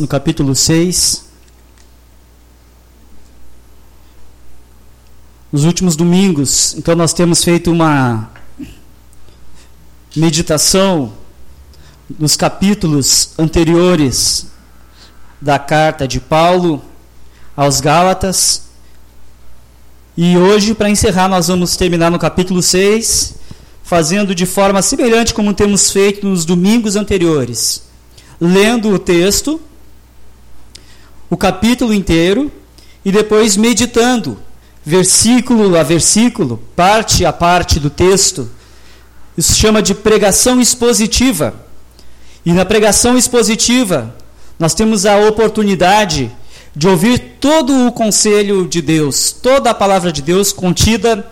no capítulo 6. Nos últimos domingos, então nós temos feito uma meditação nos capítulos anteriores da carta de Paulo aos Gálatas. E hoje, para encerrar, nós vamos terminar no capítulo 6, fazendo de forma semelhante como temos feito nos domingos anteriores, lendo o texto o capítulo inteiro e depois meditando, versículo a versículo, parte a parte do texto. Isso se chama de pregação expositiva. E na pregação expositiva, nós temos a oportunidade de ouvir todo o conselho de Deus, toda a palavra de Deus contida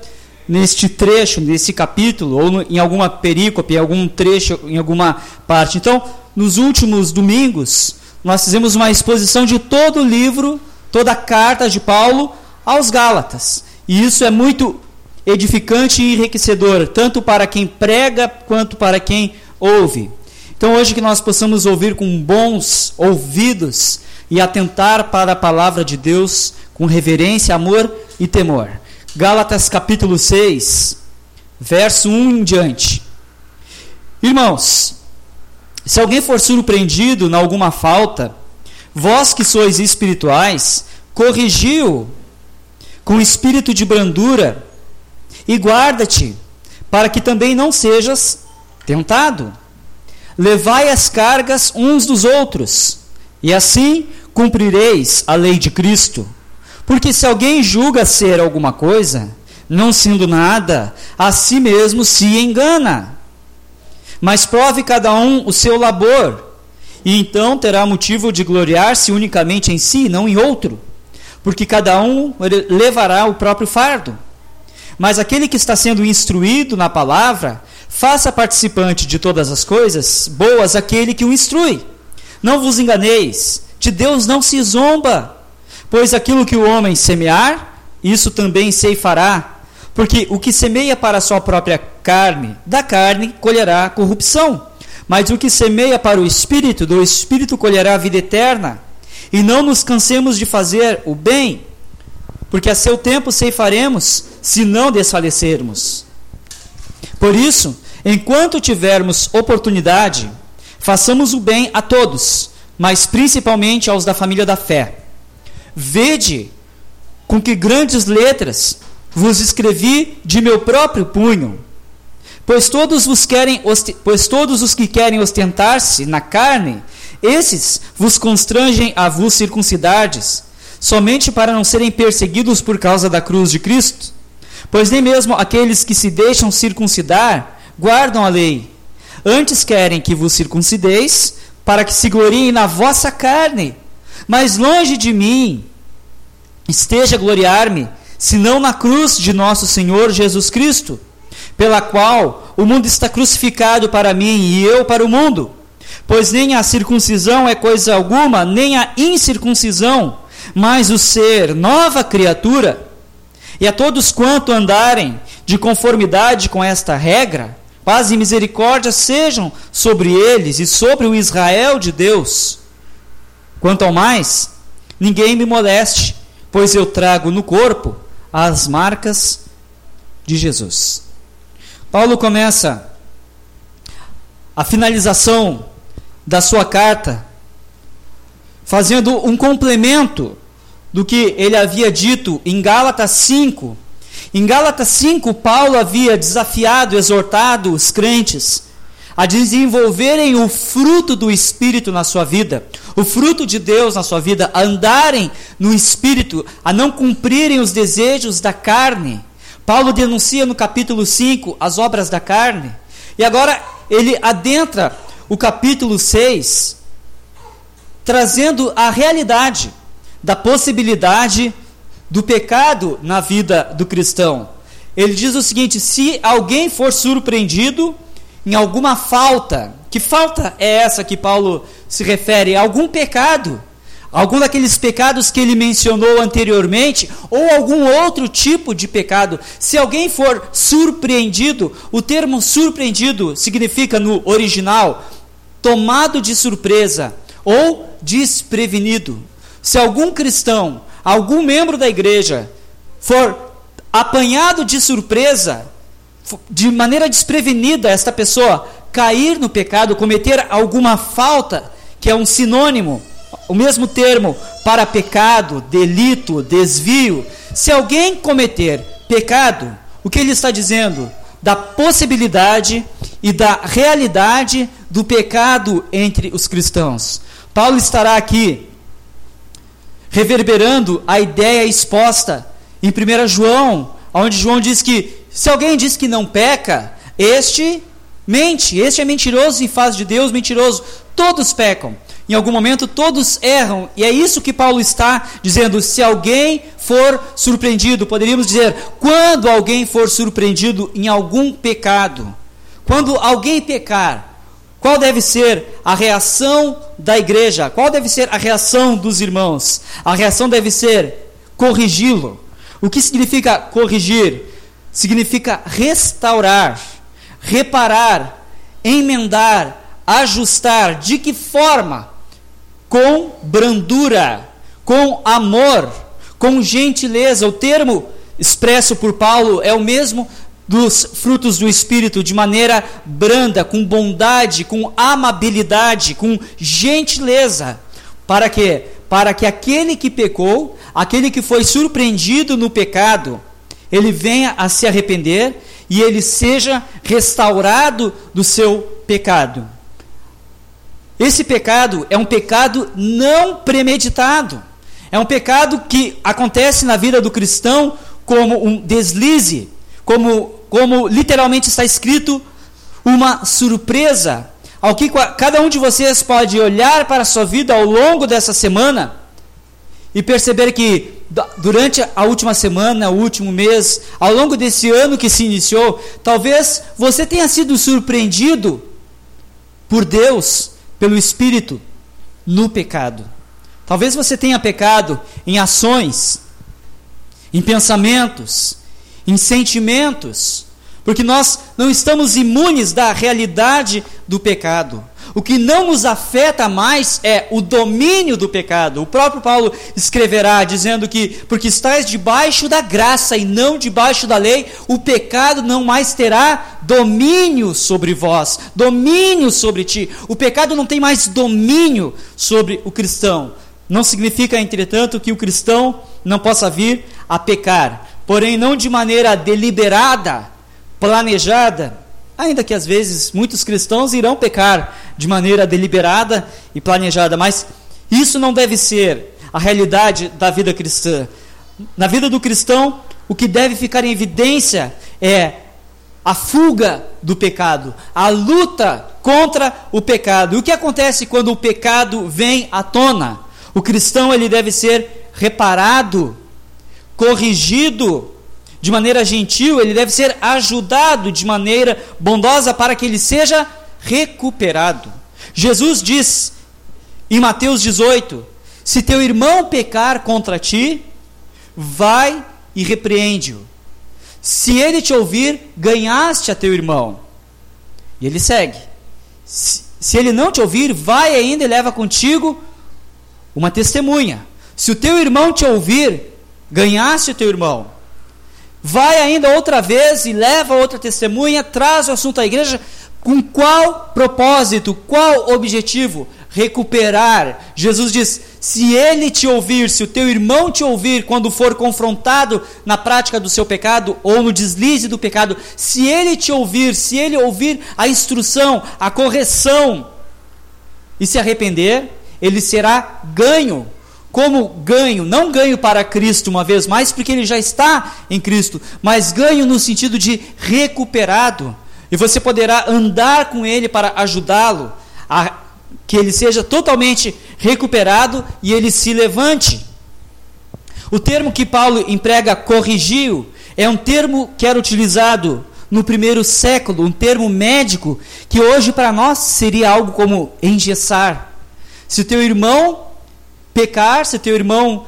neste trecho, nesse capítulo, ou em alguma perícope, em algum trecho, em alguma parte. Então, nos últimos domingos, nós fizemos uma exposição de todo o livro, toda a carta de Paulo aos Gálatas. E isso é muito edificante e enriquecedor, tanto para quem prega quanto para quem ouve. Então, hoje que nós possamos ouvir com bons ouvidos e atentar para a palavra de Deus com reverência, amor e temor. Gálatas capítulo 6, verso 1 em diante. Irmãos, se alguém for surpreendido em alguma falta, vós que sois espirituais, corrigiu com espírito de brandura e guarda-te, para que também não sejas tentado. Levai as cargas uns dos outros, e assim cumprireis a lei de Cristo. Porque se alguém julga ser alguma coisa, não sendo nada, a si mesmo se engana. Mas prove cada um o seu labor, e então terá motivo de gloriar-se unicamente em si, não em outro, porque cada um levará o próprio fardo. Mas aquele que está sendo instruído na palavra, faça participante de todas as coisas boas aquele que o instrui. Não vos enganeis, de Deus não se zomba, pois aquilo que o homem semear, isso também ceifará. Porque o que semeia para a sua própria carne, da carne colherá corrupção. Mas o que semeia para o espírito, do espírito colherá a vida eterna. E não nos cansemos de fazer o bem, porque a seu tempo ceifaremos, se não desfalecermos. Por isso, enquanto tivermos oportunidade, façamos o bem a todos, mas principalmente aos da família da fé. Vede com que grandes letras vos escrevi de meu próprio punho. Pois todos, querem, pois todos os que querem ostentar-se na carne, esses vos constrangem a vos circuncidades, somente para não serem perseguidos por causa da cruz de Cristo. Pois nem mesmo aqueles que se deixam circuncidar guardam a lei. Antes querem que vos circuncideis, para que se gloriem na vossa carne. Mas longe de mim esteja gloriar-me, senão na cruz de nosso Senhor Jesus Cristo, pela qual o mundo está crucificado para mim e eu para o mundo. Pois nem a circuncisão é coisa alguma, nem a incircuncisão, mas o ser nova criatura. E a todos quanto andarem de conformidade com esta regra, paz e misericórdia sejam sobre eles e sobre o Israel de Deus. Quanto ao mais, ninguém me moleste, pois eu trago no corpo as marcas de Jesus. Paulo começa a finalização da sua carta fazendo um complemento do que ele havia dito em Gálatas 5. Em Gálatas 5, Paulo havia desafiado, exortado os crentes a desenvolverem o fruto do Espírito na sua vida, o fruto de Deus na sua vida, a andarem no Espírito, a não cumprirem os desejos da carne. Paulo denuncia no capítulo 5 as obras da carne, e agora ele adentra o capítulo 6, trazendo a realidade da possibilidade do pecado na vida do cristão. Ele diz o seguinte: se alguém for surpreendido em alguma falta, que falta é essa que Paulo se refere? Algum pecado, algum daqueles pecados que ele mencionou anteriormente, ou algum outro tipo de pecado. Se alguém for surpreendido, o termo surpreendido significa no original tomado de surpresa, ou desprevenido. Se algum cristão, algum membro da igreja, for apanhado de surpresa, de maneira desprevenida, esta pessoa cair no pecado, cometer alguma falta, que é um sinônimo, o mesmo termo para pecado, delito, desvio. Se alguém cometer pecado, o que ele está dizendo? Da possibilidade e da realidade do pecado entre os cristãos. Paulo estará aqui reverberando a ideia exposta em 1 João, onde João diz que se alguém diz que não peca, este mente, este é mentiroso em face de Deus, mentiroso. Todos pecam. Em algum momento todos erram, e é isso que Paulo está dizendo. Se alguém for surpreendido, poderíamos dizer, quando alguém for surpreendido em algum pecado, quando alguém pecar, qual deve ser a reação da igreja? Qual deve ser a reação dos irmãos? A reação deve ser corrigi-lo. O que significa corrigir? Significa restaurar, reparar, emendar, ajustar. De que forma? Com brandura, com amor, com gentileza. O termo expresso por Paulo é o mesmo dos frutos do Espírito de maneira branda, com bondade, com amabilidade, com gentileza. Para quê? Para que aquele que pecou, aquele que foi surpreendido no pecado, ele venha a se arrepender e ele seja restaurado do seu pecado. Esse pecado é um pecado não premeditado. É um pecado que acontece na vida do cristão como um deslize, como, como literalmente está escrito, uma surpresa, ao que cada um de vocês pode olhar para a sua vida ao longo dessa semana e perceber que durante a última semana, o último mês, ao longo desse ano que se iniciou, talvez você tenha sido surpreendido por Deus, pelo Espírito, no pecado. Talvez você tenha pecado em ações, em pensamentos, em sentimentos, porque nós não estamos imunes da realidade do pecado. O que não nos afeta mais é o domínio do pecado. O próprio Paulo escreverá dizendo que, porque estás debaixo da graça e não debaixo da lei, o pecado não mais terá domínio sobre vós, domínio sobre ti. O pecado não tem mais domínio sobre o cristão. Não significa, entretanto, que o cristão não possa vir a pecar, porém não de maneira deliberada, planejada, Ainda que às vezes muitos cristãos irão pecar de maneira deliberada e planejada, mas isso não deve ser a realidade da vida cristã. Na vida do cristão, o que deve ficar em evidência é a fuga do pecado, a luta contra o pecado. E o que acontece quando o pecado vem à tona? O cristão ele deve ser reparado, corrigido, de maneira gentil, ele deve ser ajudado de maneira bondosa para que ele seja recuperado. Jesus diz em Mateus 18: Se teu irmão pecar contra ti, vai e repreende-o. Se ele te ouvir, ganhaste a teu irmão. E ele segue. Se, se ele não te ouvir, vai ainda e leva contigo uma testemunha. Se o teu irmão te ouvir, ganhaste o teu irmão. Vai ainda outra vez e leva outra testemunha, traz o assunto à igreja. Com qual propósito, qual objetivo? Recuperar. Jesus diz: se ele te ouvir, se o teu irmão te ouvir quando for confrontado na prática do seu pecado ou no deslize do pecado, se ele te ouvir, se ele ouvir a instrução, a correção e se arrepender, ele será ganho como ganho, não ganho para Cristo uma vez mais, porque ele já está em Cristo, mas ganho no sentido de recuperado. E você poderá andar com ele para ajudá-lo a que ele seja totalmente recuperado e ele se levante. O termo que Paulo emprega, corrigiu, é um termo que era utilizado no primeiro século, um termo médico que hoje para nós seria algo como engessar. Se o teu irmão pecar, se teu irmão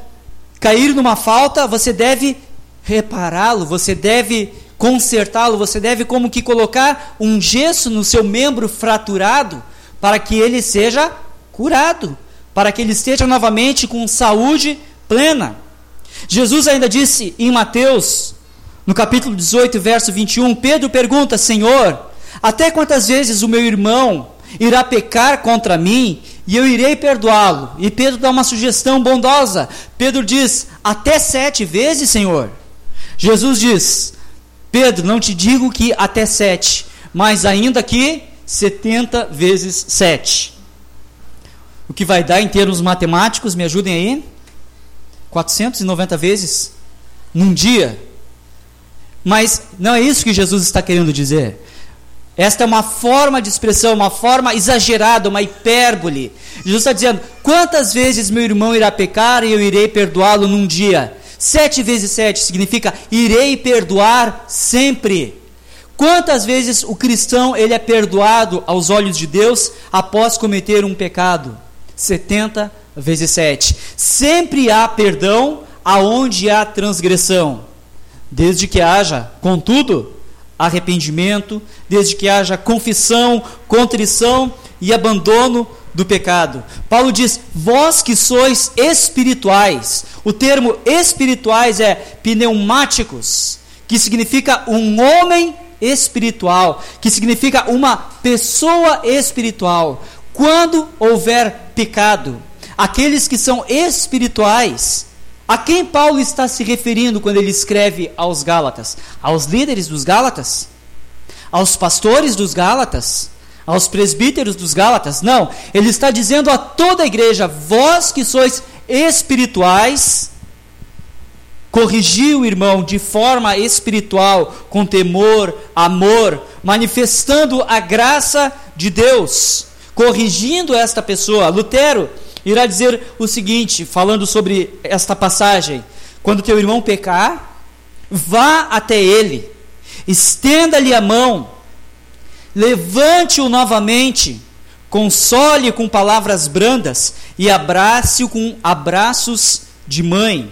cair numa falta, você deve repará-lo, você deve consertá-lo, você deve como que colocar um gesso no seu membro fraturado para que ele seja curado, para que ele esteja novamente com saúde plena. Jesus ainda disse em Mateus, no capítulo 18, verso 21, Pedro pergunta: Senhor, até quantas vezes o meu irmão irá pecar contra mim e eu irei perdoá-lo? E Pedro dá uma sugestão bondosa. Pedro diz: Até sete vezes, Senhor. Jesus diz: Pedro, não te digo que até sete, mas ainda que setenta vezes sete. O que vai dar em termos matemáticos, me ajudem aí? 490 vezes num dia. Mas não é isso que Jesus está querendo dizer. Esta é uma forma de expressão, uma forma exagerada, uma hipérbole. Jesus está dizendo: quantas vezes meu irmão irá pecar e eu irei perdoá-lo num dia? Sete vezes sete significa irei perdoar sempre. Quantas vezes o cristão ele é perdoado aos olhos de Deus após cometer um pecado? 70 vezes 7. Sempre há perdão aonde há transgressão, desde que haja, contudo, arrependimento, desde que haja confissão, contrição e abandono do pecado. Paulo diz: Vós que sois espirituais. O termo espirituais é pneumáticos, que significa um homem espiritual, que significa uma pessoa espiritual. Quando houver pecado, aqueles que são espirituais, a quem Paulo está se referindo quando ele escreve aos Gálatas? Aos líderes dos Gálatas? Aos pastores dos Gálatas? aos presbíteros dos Gálatas. Não, ele está dizendo a toda a igreja: vós que sois espirituais, corrigi o irmão de forma espiritual, com temor, amor, manifestando a graça de Deus, corrigindo esta pessoa. Lutero irá dizer o seguinte, falando sobre esta passagem: quando teu irmão pecar, vá até ele, estenda-lhe a mão Levante-o novamente, console com palavras brandas e abrace-o com abraços de mãe.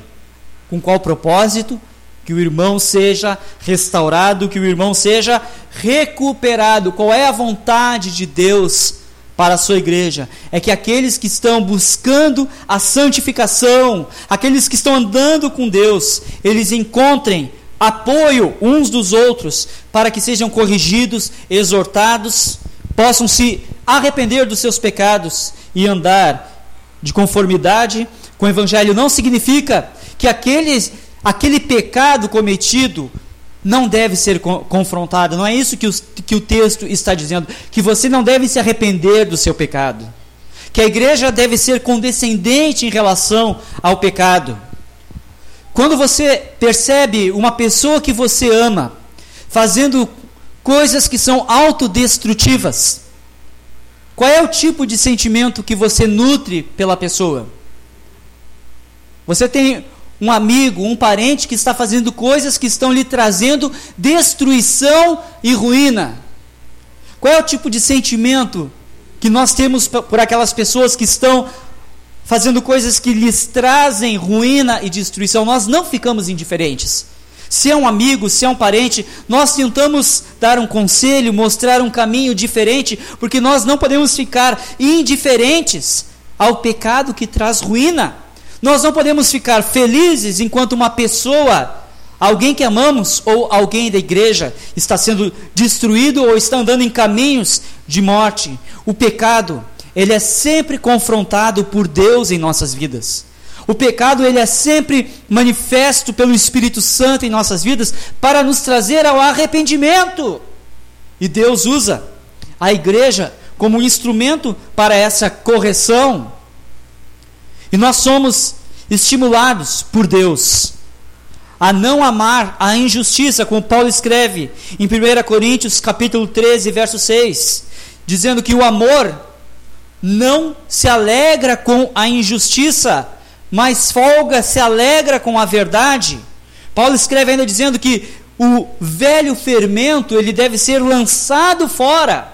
Com qual propósito? Que o irmão seja restaurado, que o irmão seja recuperado. Qual é a vontade de Deus para a sua igreja? É que aqueles que estão buscando a santificação, aqueles que estão andando com Deus, eles encontrem apoio uns dos outros, para que sejam corrigidos, exortados, possam se arrepender dos seus pecados e andar de conformidade com o Evangelho. Não significa que aquele, aquele pecado cometido não deve ser confrontado. Não é isso que, os, que o texto está dizendo. Que você não deve se arrepender do seu pecado. Que a igreja deve ser condescendente em relação ao pecado. Quando você percebe uma pessoa que você ama fazendo coisas que são autodestrutivas, qual é o tipo de sentimento que você nutre pela pessoa? Você tem um amigo, um parente que está fazendo coisas que estão lhe trazendo destruição e ruína. Qual é o tipo de sentimento que nós temos por aquelas pessoas que estão fazendo coisas que lhes trazem ruína e destruição, nós não ficamos indiferentes. Se é um amigo, se é um parente, nós tentamos dar um conselho, mostrar um caminho diferente, porque nós não podemos ficar indiferentes ao pecado que traz ruína. Nós não podemos ficar felizes enquanto uma pessoa, alguém que amamos ou alguém da igreja, está sendo destruído ou está andando em caminhos de morte. O pecado ele é sempre confrontado por Deus em nossas vidas. O pecado ele é sempre manifesto pelo Espírito Santo em nossas vidas para nos trazer ao arrependimento. E Deus usa a igreja como um instrumento para essa correção. E nós somos estimulados por Deus a não amar a injustiça, como Paulo escreve em 1 Coríntios capítulo 13, verso 6, dizendo que o amor não se alegra com a injustiça, mas folga se alegra com a verdade. Paulo escreve ainda dizendo que o velho fermento ele deve ser lançado fora.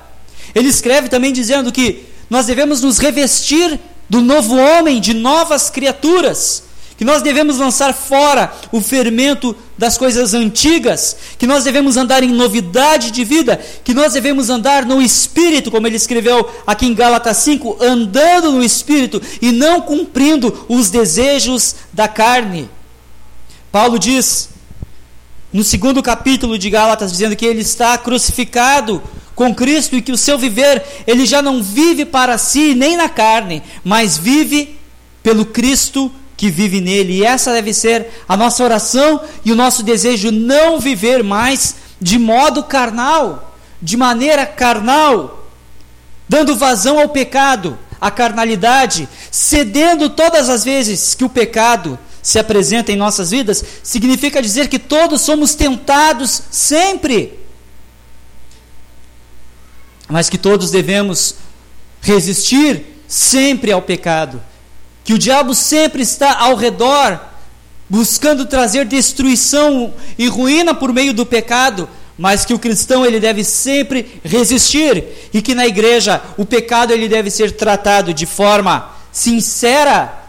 Ele escreve também dizendo que nós devemos nos revestir do novo homem, de novas criaturas, que nós devemos lançar fora o fermento das coisas antigas, que nós devemos andar em novidade de vida, que nós devemos andar no espírito, como ele escreveu aqui em Gálatas 5, andando no espírito e não cumprindo os desejos da carne. Paulo diz no segundo capítulo de Gálatas dizendo que ele está crucificado com Cristo e que o seu viver ele já não vive para si nem na carne, mas vive pelo Cristo que vive nele. E essa deve ser a nossa oração e o nosso desejo não viver mais de modo carnal, de maneira carnal, dando vazão ao pecado, à carnalidade, cedendo todas as vezes que o pecado se apresenta em nossas vidas, significa dizer que todos somos tentados sempre, mas que todos devemos resistir sempre ao pecado que o diabo sempre está ao redor, buscando trazer destruição e ruína por meio do pecado, mas que o cristão ele deve sempre resistir e que na igreja o pecado ele deve ser tratado de forma sincera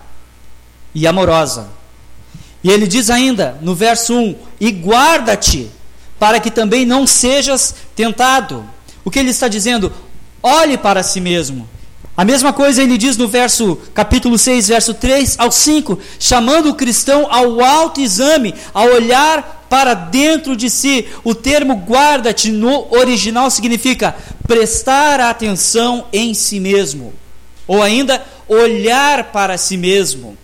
e amorosa. E ele diz ainda no verso 1: "E guarda-te para que também não sejas tentado". O que ele está dizendo? Olhe para si mesmo. A mesma coisa ele diz no verso capítulo 6, verso 3 ao 5, chamando o cristão ao autoexame, a olhar para dentro de si. O termo guarda-te no original significa prestar atenção em si mesmo, ou ainda olhar para si mesmo.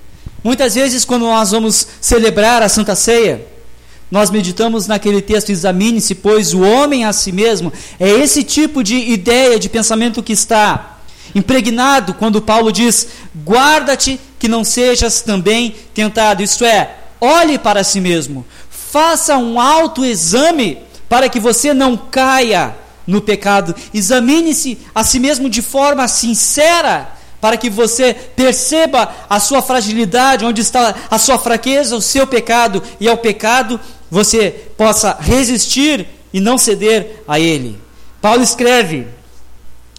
Muitas vezes quando nós vamos celebrar a Santa Ceia, nós meditamos naquele texto, examine-se, pois, o homem a si mesmo. É esse tipo de ideia, de pensamento que está impregnado quando Paulo diz: guarda-te que não sejas também tentado. Isto é, olhe para si mesmo, faça um autoexame para que você não caia no pecado. Examine-se a si mesmo de forma sincera, para que você perceba a sua fragilidade, onde está a sua fraqueza, o seu pecado, e ao pecado você possa resistir e não ceder a ele. Paulo escreve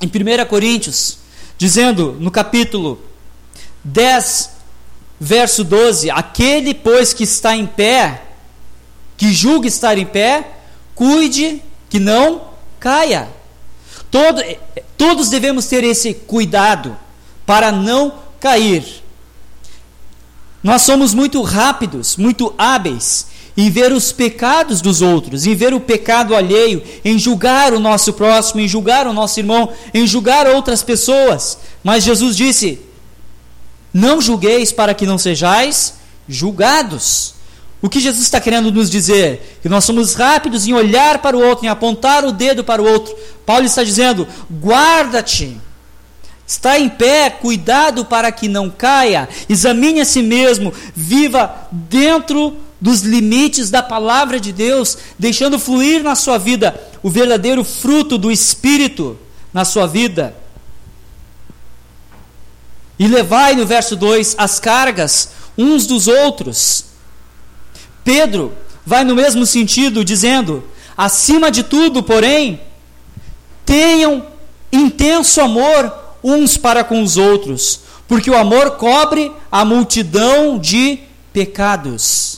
em 1 Coríntios, dizendo no capítulo 10, verso 12: Aquele, pois, que está em pé, que julga estar em pé, cuide que não caia. Todo, todos devemos ter esse cuidado para não cair. Nós somos muito rápidos, muito hábeis em ver os pecados dos outros, em ver o pecado alheio, em julgar o nosso próximo, em julgar o nosso irmão, em julgar outras pessoas. Mas Jesus disse: Não julgueis para que não sejais julgados. O que Jesus está querendo nos dizer? Que nós somos rápidos em olhar para o outro, em apontar o dedo para o outro. Paulo está dizendo: guarda-te, está em pé, cuidado para que não caia, examine a si mesmo, viva dentro dos limites da palavra de Deus, deixando fluir na sua vida o verdadeiro fruto do Espírito na sua vida. E levai, no verso 2, as cargas uns dos outros. Pedro vai no mesmo sentido, dizendo: acima de tudo, porém, tenham intenso amor uns para com os outros, porque o amor cobre a multidão de pecados.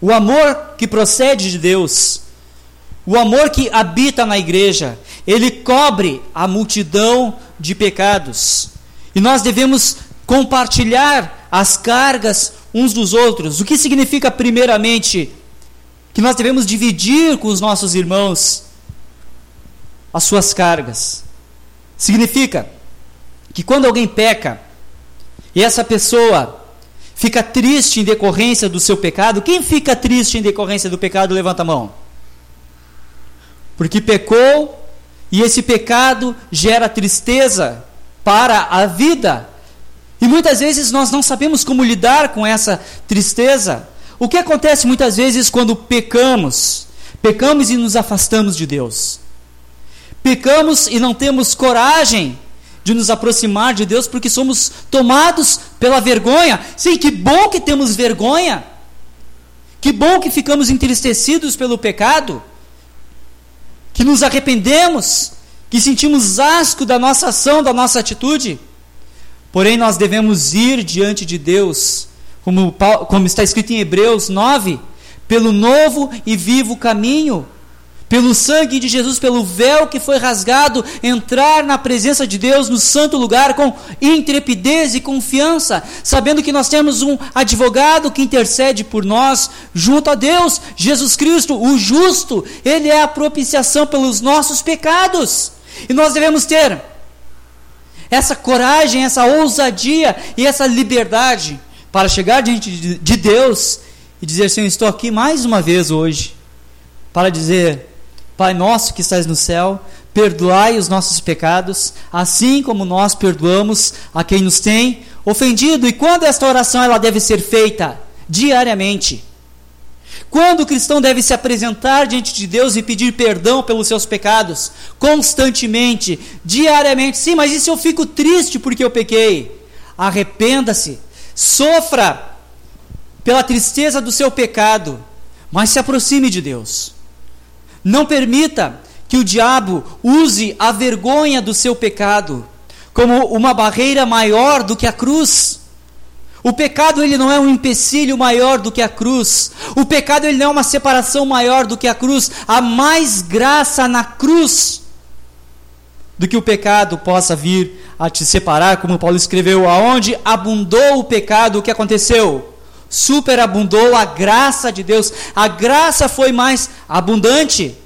O amor que procede de Deus, o amor que habita na igreja, ele cobre a multidão de pecados. E nós devemos compartilhar as cargas uns dos outros. O que significa, primeiramente, que nós devemos dividir com os nossos irmãos as suas cargas. Significa que quando alguém peca e essa pessoa fica triste em decorrência do seu pecado. Quem fica triste em decorrência do pecado, levanta a mão. Porque pecou e esse pecado gera tristeza para a vida. E muitas vezes nós não sabemos como lidar com essa tristeza. O que acontece muitas vezes quando pecamos? Pecamos e nos afastamos de Deus. Pecamos e não temos coragem de nos aproximar de Deus porque somos tomados pela vergonha. Sim, que bom que temos vergonha. Que bom que ficamos entristecidos pelo pecado. Que nos arrependemos, que sentimos asco da nossa ação, da nossa atitude. Porém, nós devemos ir diante de Deus como, como está escrito em Hebreus 9, pelo novo e vivo caminho pelo sangue de Jesus, pelo véu que foi rasgado, entrar na presença de Deus no santo lugar com intrepidez e confiança, sabendo que nós temos um advogado que intercede por nós junto a Deus, Jesus Cristo, o justo, ele é a propiciação pelos nossos pecados. E nós devemos ter essa coragem, essa ousadia e essa liberdade para chegar diante de Deus e dizer: Senhor, estou aqui mais uma vez hoje para dizer Pai nosso que estás no céu, perdoai os nossos pecados, assim como nós perdoamos a quem nos tem ofendido. E quando esta oração ela deve ser feita? Diariamente. Quando o cristão deve se apresentar diante de Deus e pedir perdão pelos seus pecados? Constantemente, diariamente. Sim, mas e se eu fico triste porque eu pequei? Arrependa-se, sofra pela tristeza do seu pecado, mas se aproxime de Deus. Não permita que o diabo use a vergonha do seu pecado como uma barreira maior do que a cruz. O pecado ele não é um empecilho maior do que a cruz. O pecado ele não é uma separação maior do que a cruz. Há mais graça na cruz do que o pecado possa vir a te separar, como Paulo escreveu, aonde abundou o pecado, o que aconteceu? Superabundou a graça de Deus, a graça foi mais abundante.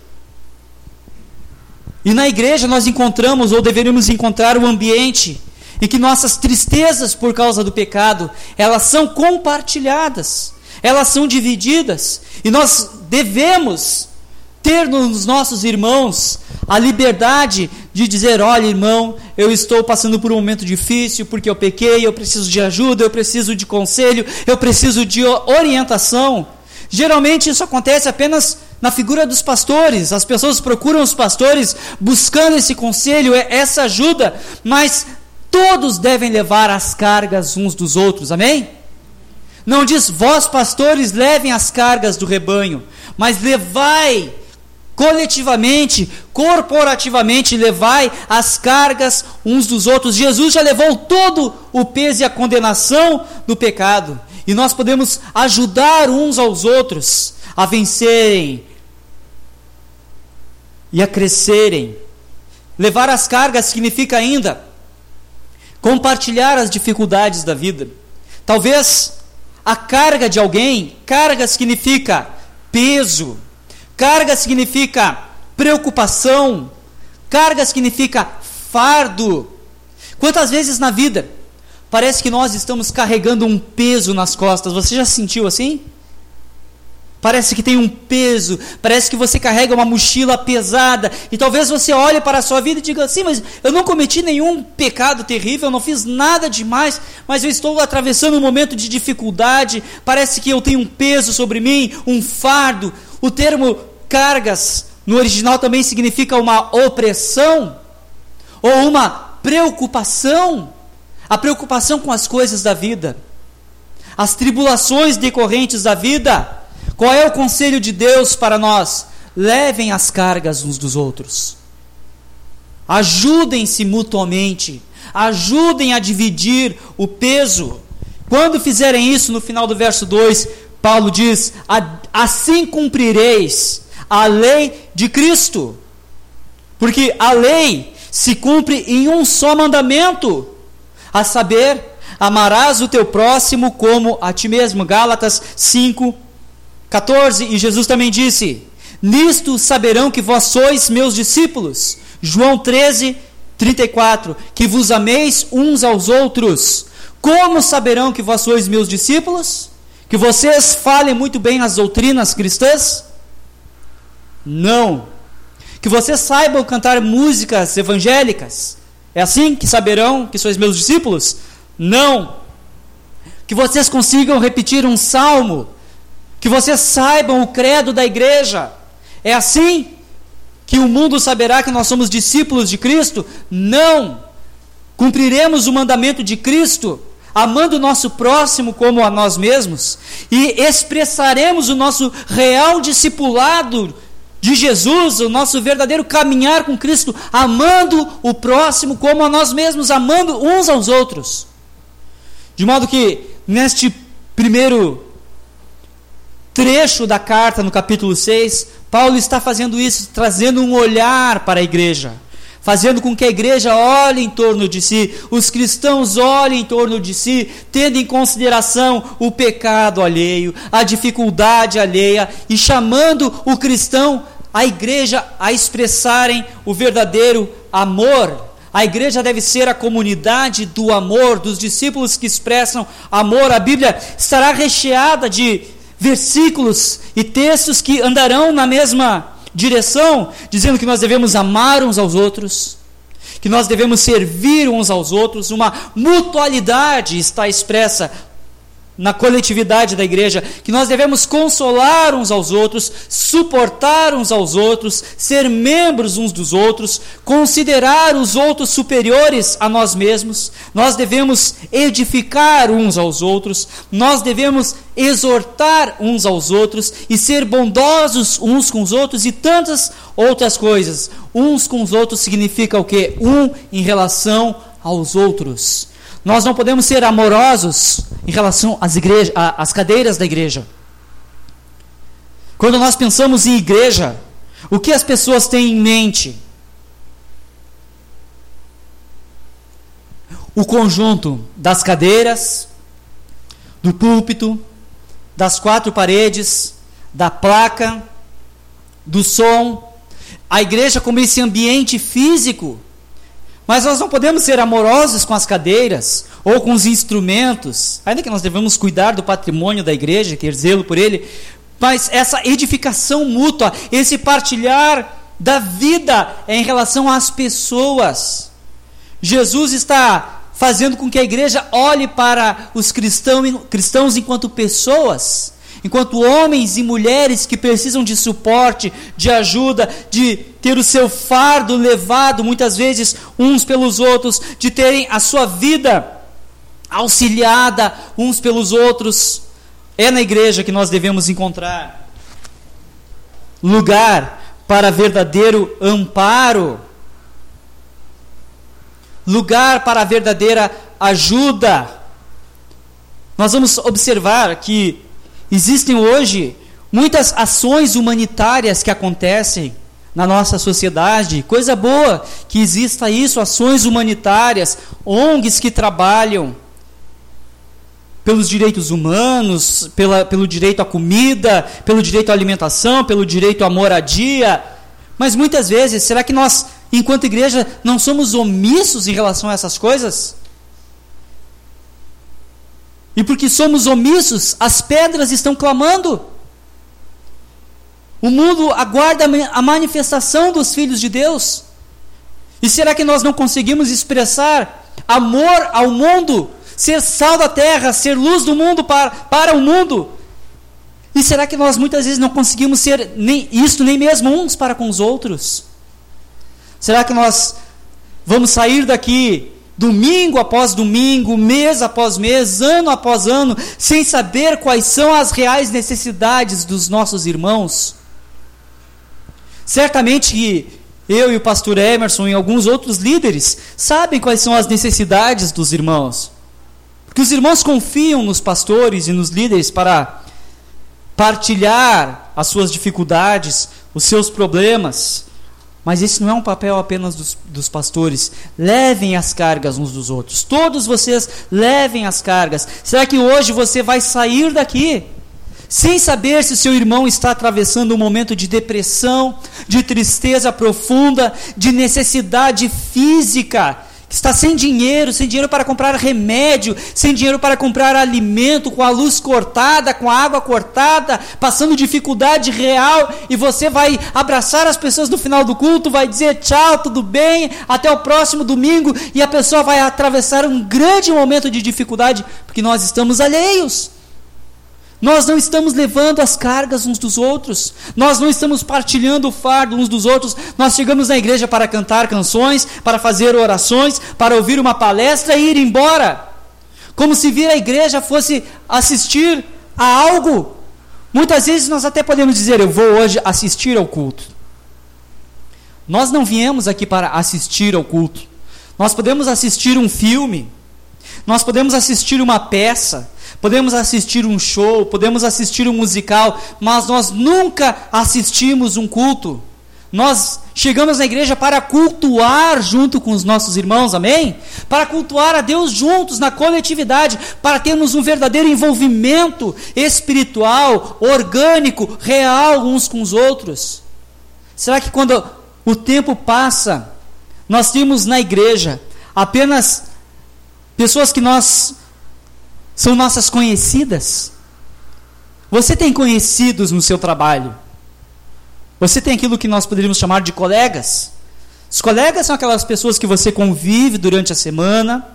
E na igreja nós encontramos, ou deveríamos encontrar, um ambiente em que nossas tristezas por causa do pecado, elas são compartilhadas, elas são divididas, e nós devemos ter nos nossos irmãos a liberdade de dizer: olha, irmão, eu estou passando por um momento difícil porque eu pequei, eu preciso de ajuda, eu preciso de conselho, eu preciso de orientação. Geralmente isso acontece apenas na figura dos pastores. As pessoas procuram os pastores buscando esse conselho, essa ajuda, mas todos devem levar as cargas uns dos outros. Amém? Não diz vós pastores levem as cargas do rebanho, mas levai coletivamente, corporativamente, levai as cargas uns dos outros. Jesus já levou todo o peso e a condenação do pecado. E nós podemos ajudar uns aos outros a vencerem e a crescerem. Levar as cargas significa ainda compartilhar as dificuldades da vida. Talvez a carga de alguém, carga significa peso, Carga significa preocupação, carga significa fardo. Quantas vezes na vida parece que nós estamos carregando um peso nas costas? Você já sentiu assim? Parece que tem um peso, parece que você carrega uma mochila pesada, e talvez você olhe para a sua vida e diga assim: Mas eu não cometi nenhum pecado terrível, eu não fiz nada demais, mas eu estou atravessando um momento de dificuldade, parece que eu tenho um peso sobre mim, um fardo, o termo cargas no original também significa uma opressão ou uma preocupação. A preocupação com as coisas da vida, as tribulações decorrentes da vida. Qual é o conselho de Deus para nós? Levem as cargas uns dos outros. Ajudem-se mutuamente. Ajudem a dividir o peso. Quando fizerem isso, no final do verso 2, Paulo diz: Assim cumprireis a lei de Cristo. Porque a lei se cumpre em um só mandamento, a saber, amarás o teu próximo como a ti mesmo. Gálatas 5, 14. E Jesus também disse: Nisto saberão que vós sois meus discípulos. João 13, 34. Que vos ameis uns aos outros. Como saberão que vós sois meus discípulos? Que vocês falem muito bem as doutrinas cristãs? Não. Que vocês saibam cantar músicas evangélicas? É assim que saberão que sois meus discípulos? Não. Que vocês consigam repetir um salmo? Que vocês saibam o credo da igreja? É assim que o mundo saberá que nós somos discípulos de Cristo? Não. Cumpriremos o mandamento de Cristo amando o nosso próximo como a nós mesmos, e expressaremos o nosso real discipulado de Jesus, o nosso verdadeiro caminhar com Cristo, amando o próximo como a nós mesmos, amando uns aos outros. De modo que, neste primeiro trecho da carta, no capítulo 6, Paulo está fazendo isso, trazendo um olhar para a igreja, fazendo com que a igreja olhe em torno de si, os cristãos olhem em torno de si, tendo em consideração o pecado alheio, a dificuldade alheia e chamando o cristão, a igreja, a expressarem o verdadeiro amor. A igreja deve ser a comunidade do amor, dos discípulos que expressam amor. A Bíblia estará recheada de versículos e textos que andarão na mesma direção, dizendo que nós devemos amar uns aos outros, que nós devemos servir uns aos outros, uma mutualidade está expressa na coletividade da igreja, que nós devemos consolar uns aos outros, suportar uns aos outros, ser membros uns dos outros, considerar os outros superiores a nós mesmos, nós devemos edificar uns aos outros, nós devemos exortar uns aos outros e ser bondosos uns com os outros e tantas outras coisas. Uns com os outros significa o que? Um em relação aos outros. Nós não podemos ser amorosos em relação às, às cadeiras da igreja. Quando nós pensamos em igreja, o que as pessoas têm em mente? O conjunto das cadeiras, do púlpito, das quatro paredes, da placa, do som, a igreja como esse ambiente físico mas nós não podemos ser amorosos com as cadeiras ou com os instrumentos, ainda que nós devemos cuidar do patrimônio da igreja, ter zelo por ele, mas essa edificação mútua, esse partilhar da vida em relação às pessoas. Jesus está fazendo com que a igreja olhe para os cristãos, cristãos enquanto pessoas enquanto homens e mulheres que precisam de suporte, de ajuda, de ter o seu fardo levado muitas vezes uns pelos outros, de terem a sua vida auxiliada uns pelos outros, é na igreja que nós devemos encontrar lugar para verdadeiro amparo, lugar para verdadeira ajuda. Nós vamos observar que Existem hoje muitas ações humanitárias que acontecem na nossa sociedade. Coisa boa que exista isso, ações humanitárias, ONGs que trabalham pelos direitos humanos, pela, pelo direito à comida, pelo direito à alimentação, pelo direito à moradia. Mas muitas vezes, será que nós, enquanto igreja, não somos omissos em relação a essas coisas? E porque somos omissos, as pedras estão clamando. O mundo aguarda a manifestação dos filhos de Deus. E será que nós não conseguimos expressar amor ao mundo, ser sal da terra, ser luz do mundo para, para o mundo? E será que nós muitas vezes não conseguimos ser nem isto nem mesmo uns para com os outros? Será que nós vamos sair daqui domingo após domingo, mês após mês, ano após ano, sem saber quais são as reais necessidades dos nossos irmãos? Certamente que eu e o pastor Emerson e alguns outros líderes sabem quais são as necessidades dos irmãos. Porque os irmãos confiam nos pastores e nos líderes para partilhar as suas dificuldades, os seus problemas, mas esse não é um papel apenas dos, dos, pastores. Levem as cargas uns dos outros. Todos vocês levem as cargas. Será que hoje você vai sair daqui sem saber se seu irmão está atravessando um momento de depressão, de tristeza profunda, de necessidade física? Está sem dinheiro, sem dinheiro para comprar remédio, sem dinheiro para comprar alimento, com a luz cortada, com a água cortada, passando dificuldade real, e você vai abraçar as pessoas no final do culto, vai dizer tchau, tudo bem, até o próximo domingo, e a pessoa vai atravessar um grande momento de dificuldade, porque nós estamos alheios. Nós não estamos levando as cargas uns dos outros, nós não estamos partilhando o fardo uns dos outros. Nós chegamos na igreja para cantar canções, para fazer orações, para ouvir uma palestra e ir embora. Como se vir a igreja fosse assistir a algo. Muitas vezes nós até podemos dizer: Eu vou hoje assistir ao culto. Nós não viemos aqui para assistir ao culto. Nós podemos assistir um filme, nós podemos assistir uma peça, podemos assistir um show, podemos assistir um musical, mas nós nunca assistimos um culto. Nós chegamos na igreja para cultuar junto com os nossos irmãos, amém? Para cultuar a Deus juntos, na coletividade, para termos um verdadeiro envolvimento espiritual, orgânico, real uns com os outros. Será que quando o tempo passa, nós temos na igreja apenas pessoas que nós são nossas conhecidas? Você tem conhecidos no seu trabalho? Você tem aquilo que nós poderíamos chamar de colegas? Os colegas são aquelas pessoas que você convive durante a semana,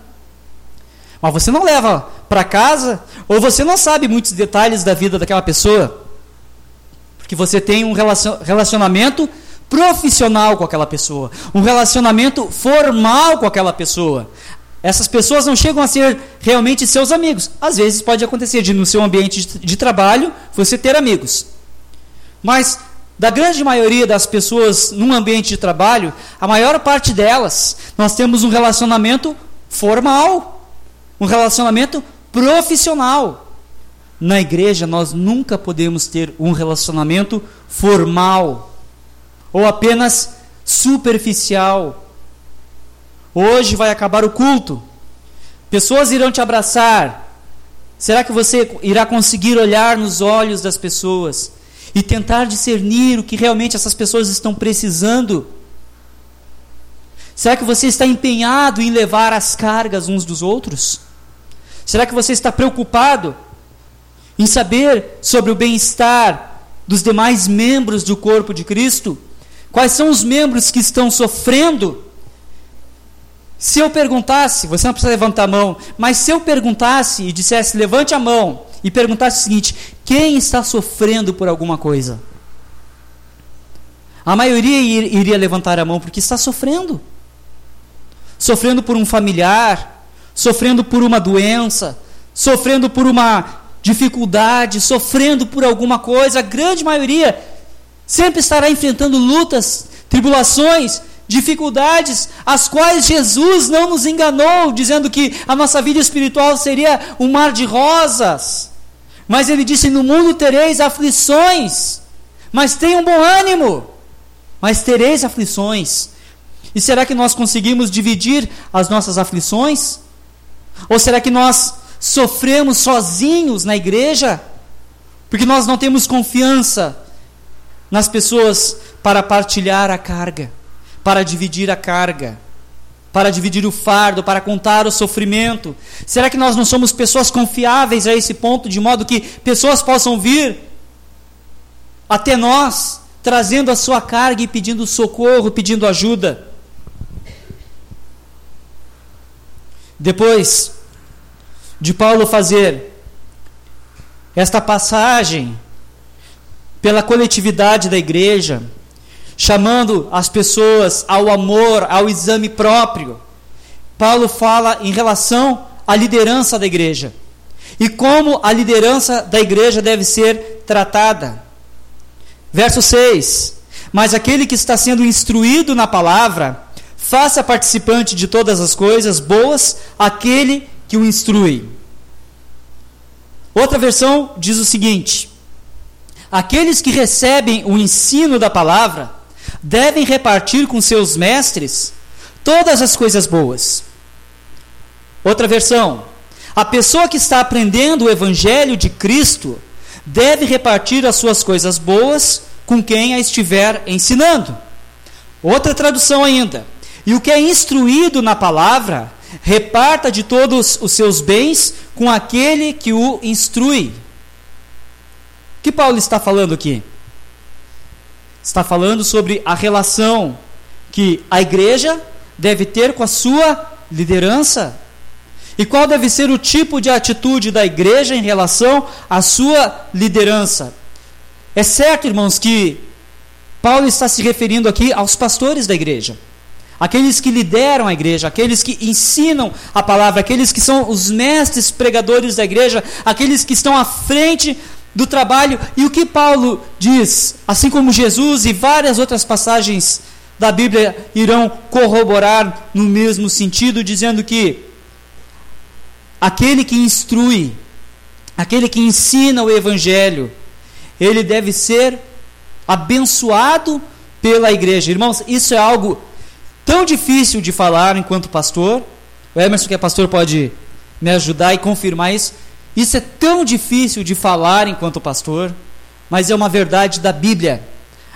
mas você não leva para casa, ou você não sabe muitos detalhes da vida daquela pessoa, porque você tem um relacionamento profissional com aquela pessoa, um relacionamento formal com aquela pessoa. Essas pessoas não chegam a ser realmente seus amigos. Às vezes pode acontecer de no seu ambiente de, trabalho você ter amigos. Mas da grande maioria das pessoas num ambiente de trabalho, a maior parte delas, nós temos um relacionamento formal, um relacionamento profissional. Na igreja, nós nunca podemos ter um relacionamento formal ou apenas superficial. Hoje vai acabar o culto, pessoas irão te abraçar. Será que você irá conseguir olhar nos olhos das pessoas? e tentar discernir o que realmente essas pessoas estão precisando? Será que você está empenhado em levar as cargas uns dos outros? Será que você está preocupado em saber sobre o bem-estar dos demais membros do corpo de Cristo? Quais são os membros que estão sofrendo? Se eu perguntasse, você não precisa levantar a mão, mas se eu perguntasse e dissesse, levante a mão, e perguntasse o seguinte: quem está sofrendo por alguma coisa? A maioria iria levantar a mão porque está sofrendo. Sofrendo por um familiar, sofrendo por uma doença, sofrendo por uma dificuldade, sofrendo por alguma coisa. A grande maioria sempre estará enfrentando lutas, tribulações, dificuldades, as quais Jesus não nos enganou, dizendo que a nossa vida espiritual seria um mar de rosas. Mas ele disse: No mundo tereis aflições, mas tenham bom ânimo, mas tereis aflições. E será que nós conseguimos dividir as nossas aflições? Ou será que nós sofremos sozinhos na igreja? Porque nós não temos confiança nas pessoas para partilhar a carga, para dividir a carga para dividir o fardo, para contar o sofrimento? Será que nós não somos pessoas confiáveis a esse ponto, de modo que pessoas possam vir até nós, trazendo a sua carga e pedindo socorro, pedindo ajuda? Depois de Paulo fazer esta passagem pela coletividade da igreja, chamando as pessoas ao amor, ao exame próprio. Paulo fala em relação à liderança da igreja e como a liderança da igreja deve ser tratada. Verso 6: Mas aquele que está sendo instruído na palavra, faça participante de todas as coisas boas aquele que o instrui. Outra versão diz o seguinte: Aqueles que recebem o ensino da palavra devem repartir com seus mestres todas as coisas boas. Outra versão: a pessoa que está aprendendo o evangelho de Cristo deve repartir as suas coisas boas com quem a estiver ensinando. Outra tradução ainda: e o que é instruído na palavra, reparta de todos os seus bens com aquele que o instrui. O que Paulo está falando aqui? Está falando sobre a relação que a igreja deve ter com a sua liderança. E qual deve ser o tipo de atitude da igreja em relação à sua liderança? É certo, irmãos, que Paulo está se referindo aqui aos pastores da igreja, aqueles que lideram a igreja, aqueles que ensinam a palavra, aqueles que são os mestres pregadores da igreja, aqueles que estão à frente do trabalho. E o que Paulo diz, assim como Jesus e várias outras passagens da Bíblia irão corroborar no mesmo sentido, dizendo que aquele que instrui, aquele que ensina o evangelho, ele deve ser abençoado pela igreja. Irmãos, isso é algo tão difícil de falar enquanto pastor. O Emerson, que é pastor, pode me ajudar e confirmar isso. Isso é tão difícil de falar enquanto pastor, mas é uma verdade da Bíblia,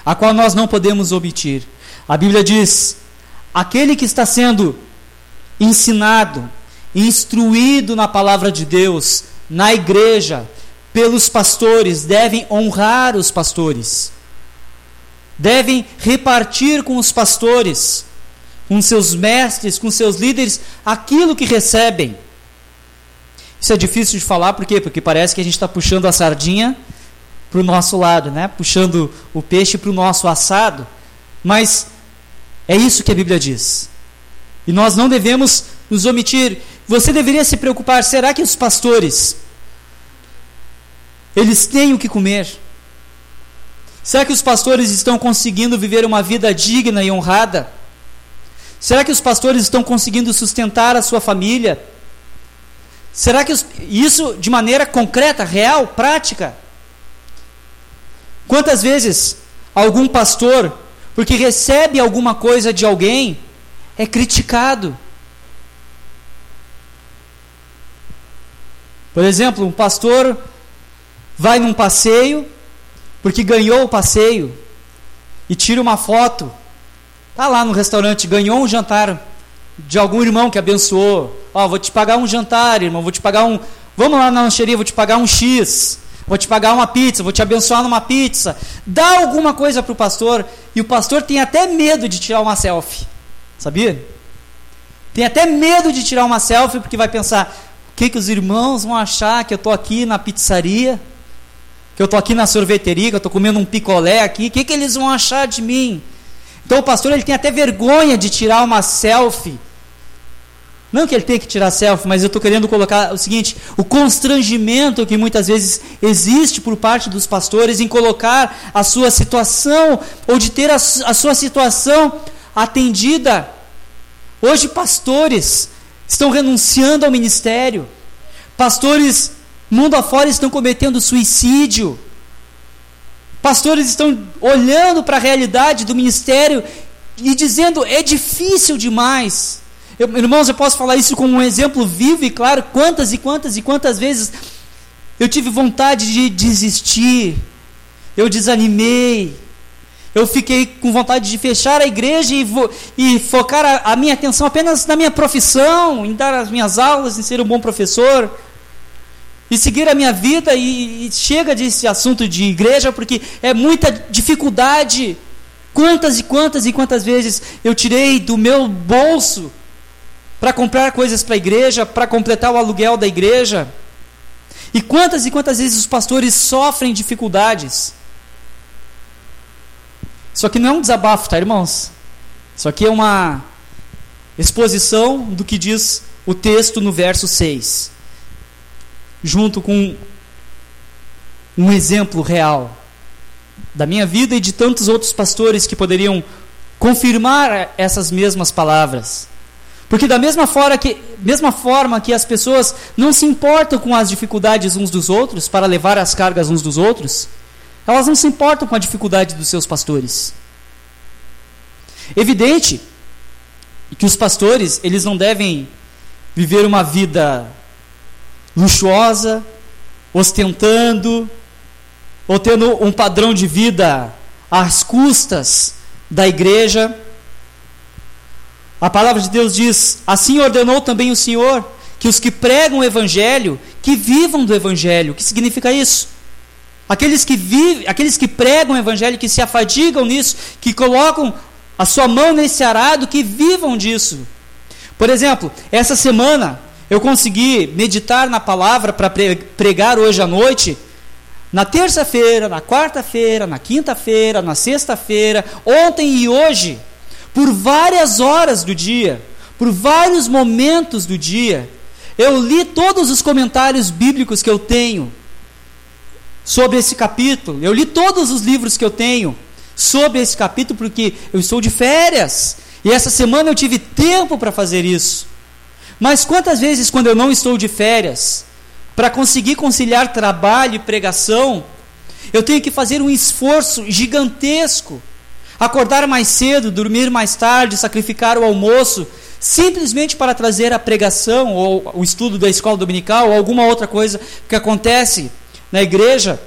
a qual nós não podemos omitir. A Bíblia diz: aquele que está sendo ensinado, instruído na palavra de Deus, na igreja, pelos pastores, devem honrar os pastores, devem repartir com os pastores, com seus mestres, com seus líderes, aquilo que recebem. Isso é difícil de falar, por quê? Porque parece que a gente está puxando a sardinha para o nosso lado, né? puxando o peixe para o nosso assado. Mas é isso que a Bíblia diz. E nós não devemos nos omitir. Você deveria se preocupar: será que os pastores eles têm o que comer? Será que os pastores estão conseguindo viver uma vida digna e honrada? Será que os pastores estão conseguindo sustentar a sua família? Será que isso de maneira concreta, real, prática? Quantas vezes algum pastor porque recebe alguma coisa de alguém, é criticado. Por exemplo, um pastor vai num passeio, porque ganhou o passeio, e tira uma foto. Está lá no restaurante, ganhou um jantar de algum irmão que abençoou. Ó, oh, vou te pagar um jantar, irmão, vou te pagar um. Vamos lá na lancheria, vou te pagar um X vou te pagar uma pizza, vou te abençoar numa pizza. Dá alguma coisa para o pastor, e o pastor tem até medo de tirar uma selfie. Sabia? Tem até medo de tirar uma selfie, porque vai pensar: o que, que os irmãos vão achar que eu estou aqui na pizzaria? Que eu estou aqui na sorveteria, que eu estou comendo um picolé aqui? O que, que eles vão achar de mim? Então o pastor ele tem até vergonha de tirar uma selfie não que ele tenha que tirar selfie, mas eu estou querendo colocar o seguinte: o constrangimento que muitas vezes existe por parte dos pastores em colocar a sua situação, ou de ter a, a sua situação atendida. Hoje, pastores estão renunciando ao ministério, pastores, mundo afora, estão cometendo suicídio. Pastores estão olhando para a realidade do ministério e dizendo: é difícil demais. Eu, irmãos, eu posso falar isso como um exemplo vivo e claro, quantas e quantas e quantas vezes eu tive vontade de desistir, eu desanimei, eu fiquei com vontade de fechar a igreja e, e focar a, a, minha atenção apenas na minha profissão, em dar as minhas aulas, em ser um bom professor, e seguir a minha vida. E, e chega desse assunto de igreja, porque é muita dificuldade. Quantas e quantas e quantas vezes eu tirei do meu bolso para comprar coisas para a igreja, para completar o aluguel da igreja. E quantas e quantas vezes os pastores sofrem dificuldades? Isso aqui não é um desabafo, tá, irmãos? Isso aqui é uma exposição do que diz o texto no verso 6, junto com um exemplo real da minha vida e de tantos outros pastores que poderiam confirmar essas mesmas palavras. Porque da mesma forma, que, mesma forma que as pessoas não se importam com as dificuldades uns dos outros para levar as cargas uns dos outros, elas não se importam com a dificuldade dos seus pastores. Evidente que os pastores, eles não devem viver uma vida luxuosa, ostentando, ou tendo um padrão de vida às custas da igreja. A palavra de Deus diz: Assim ordenou também o Senhor que os que pregam o evangelho, que vivam do evangelho. O que significa isso? Aqueles que vivem, aqueles que pregam o evangelho, que se afadigam nisso, que colocam a sua mão nesse arado, que vivam disso. Por exemplo, essa semana eu consegui meditar na palavra para pregar hoje à noite. Na terça-feira, na quarta-feira, na quinta-feira, na sexta-feira, ontem e hoje por várias horas do dia, por vários momentos do dia. Eu li todos os comentários bíblicos que eu tenho sobre esse capítulo. Eu li todos os livros que eu tenho sobre esse capítulo porque eu estou de férias. E essa semana eu tive tempo para fazer isso. Mas quantas vezes, quando eu não estou de férias, para conseguir conciliar trabalho e pregação, eu tenho que fazer um esforço gigantesco. Acordar mais cedo, dormir mais tarde, sacrificar o almoço, simplesmente para trazer a pregação ou o estudo da escola dominical ou alguma outra coisa que acontece na igreja.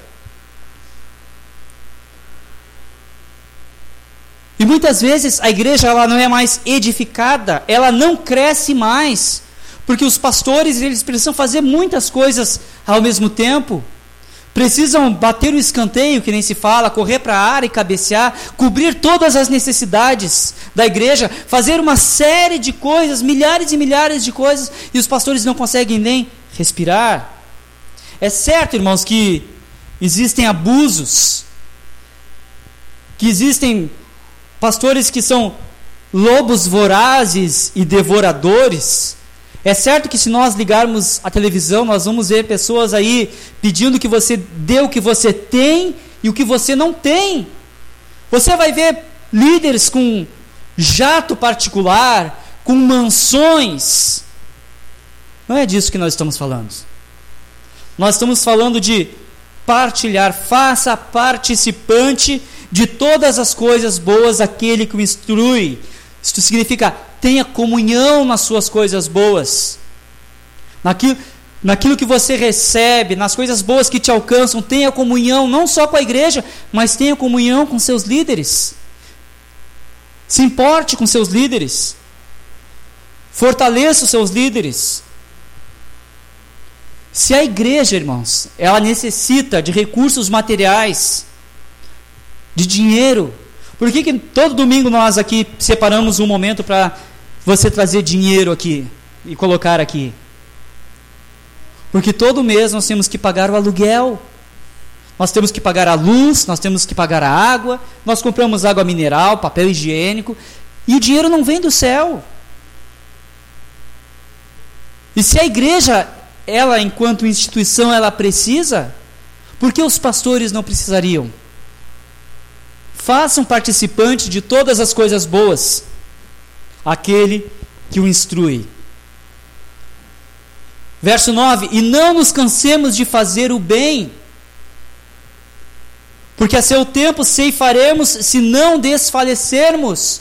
E muitas vezes a igreja ela não é mais edificada, ela não cresce mais, porque os pastores eles precisam fazer muitas coisas ao mesmo tempo. Precisam bater o escanteio, que nem se fala, correr para a área e cabecear, cobrir todas as necessidades da igreja, fazer uma série de coisas, milhares e milhares de coisas, e os pastores não conseguem nem respirar. É certo, irmãos, que existem abusos, que existem pastores que são lobos vorazes e devoradores. É certo que se nós ligarmos a televisão, nós vamos ver pessoas aí pedindo que você dê o que você tem e o que você não tem. Você vai ver líderes com jato particular, com mansões. Não é disso que nós estamos falando. Nós estamos falando de partilhar, faça participante de todas as coisas boas aquele que o instrui. Isto significa tenha comunhão nas suas coisas boas. Naquilo, naquilo que você recebe, nas coisas boas que te alcançam, tenha comunhão não só com a igreja, mas tenha comunhão com seus líderes. Se importe com seus líderes. Fortaleça os seus líderes. Se a igreja, irmãos, ela necessita de recursos materiais, de dinheiro. Por que, que todo domingo nós aqui separamos um momento para você trazer dinheiro aqui e colocar aqui? Porque todo mês nós temos que pagar o aluguel, nós temos que pagar a luz, nós temos que pagar a água, nós compramos água mineral, papel higiênico, e o dinheiro não vem do céu. E se a igreja, ela enquanto instituição, ela precisa, por que os pastores não precisariam? Façam participante de todas as coisas boas aquele que o instrui. Verso 9: E não nos cansemos de fazer o bem, porque a seu tempo ceifaremos se não desfalecermos.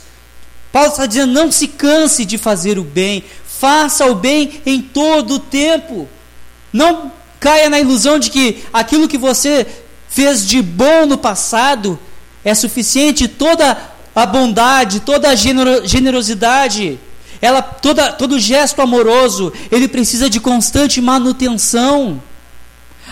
Paulo está dizendo: não se canse de fazer o bem, faça o bem em todo o tempo. Não caia na ilusão de que aquilo que você fez de bom no passado é suficiente toda a bondade, toda a generosidade, ela toda todo gesto amoroso, ele precisa de constante manutenção.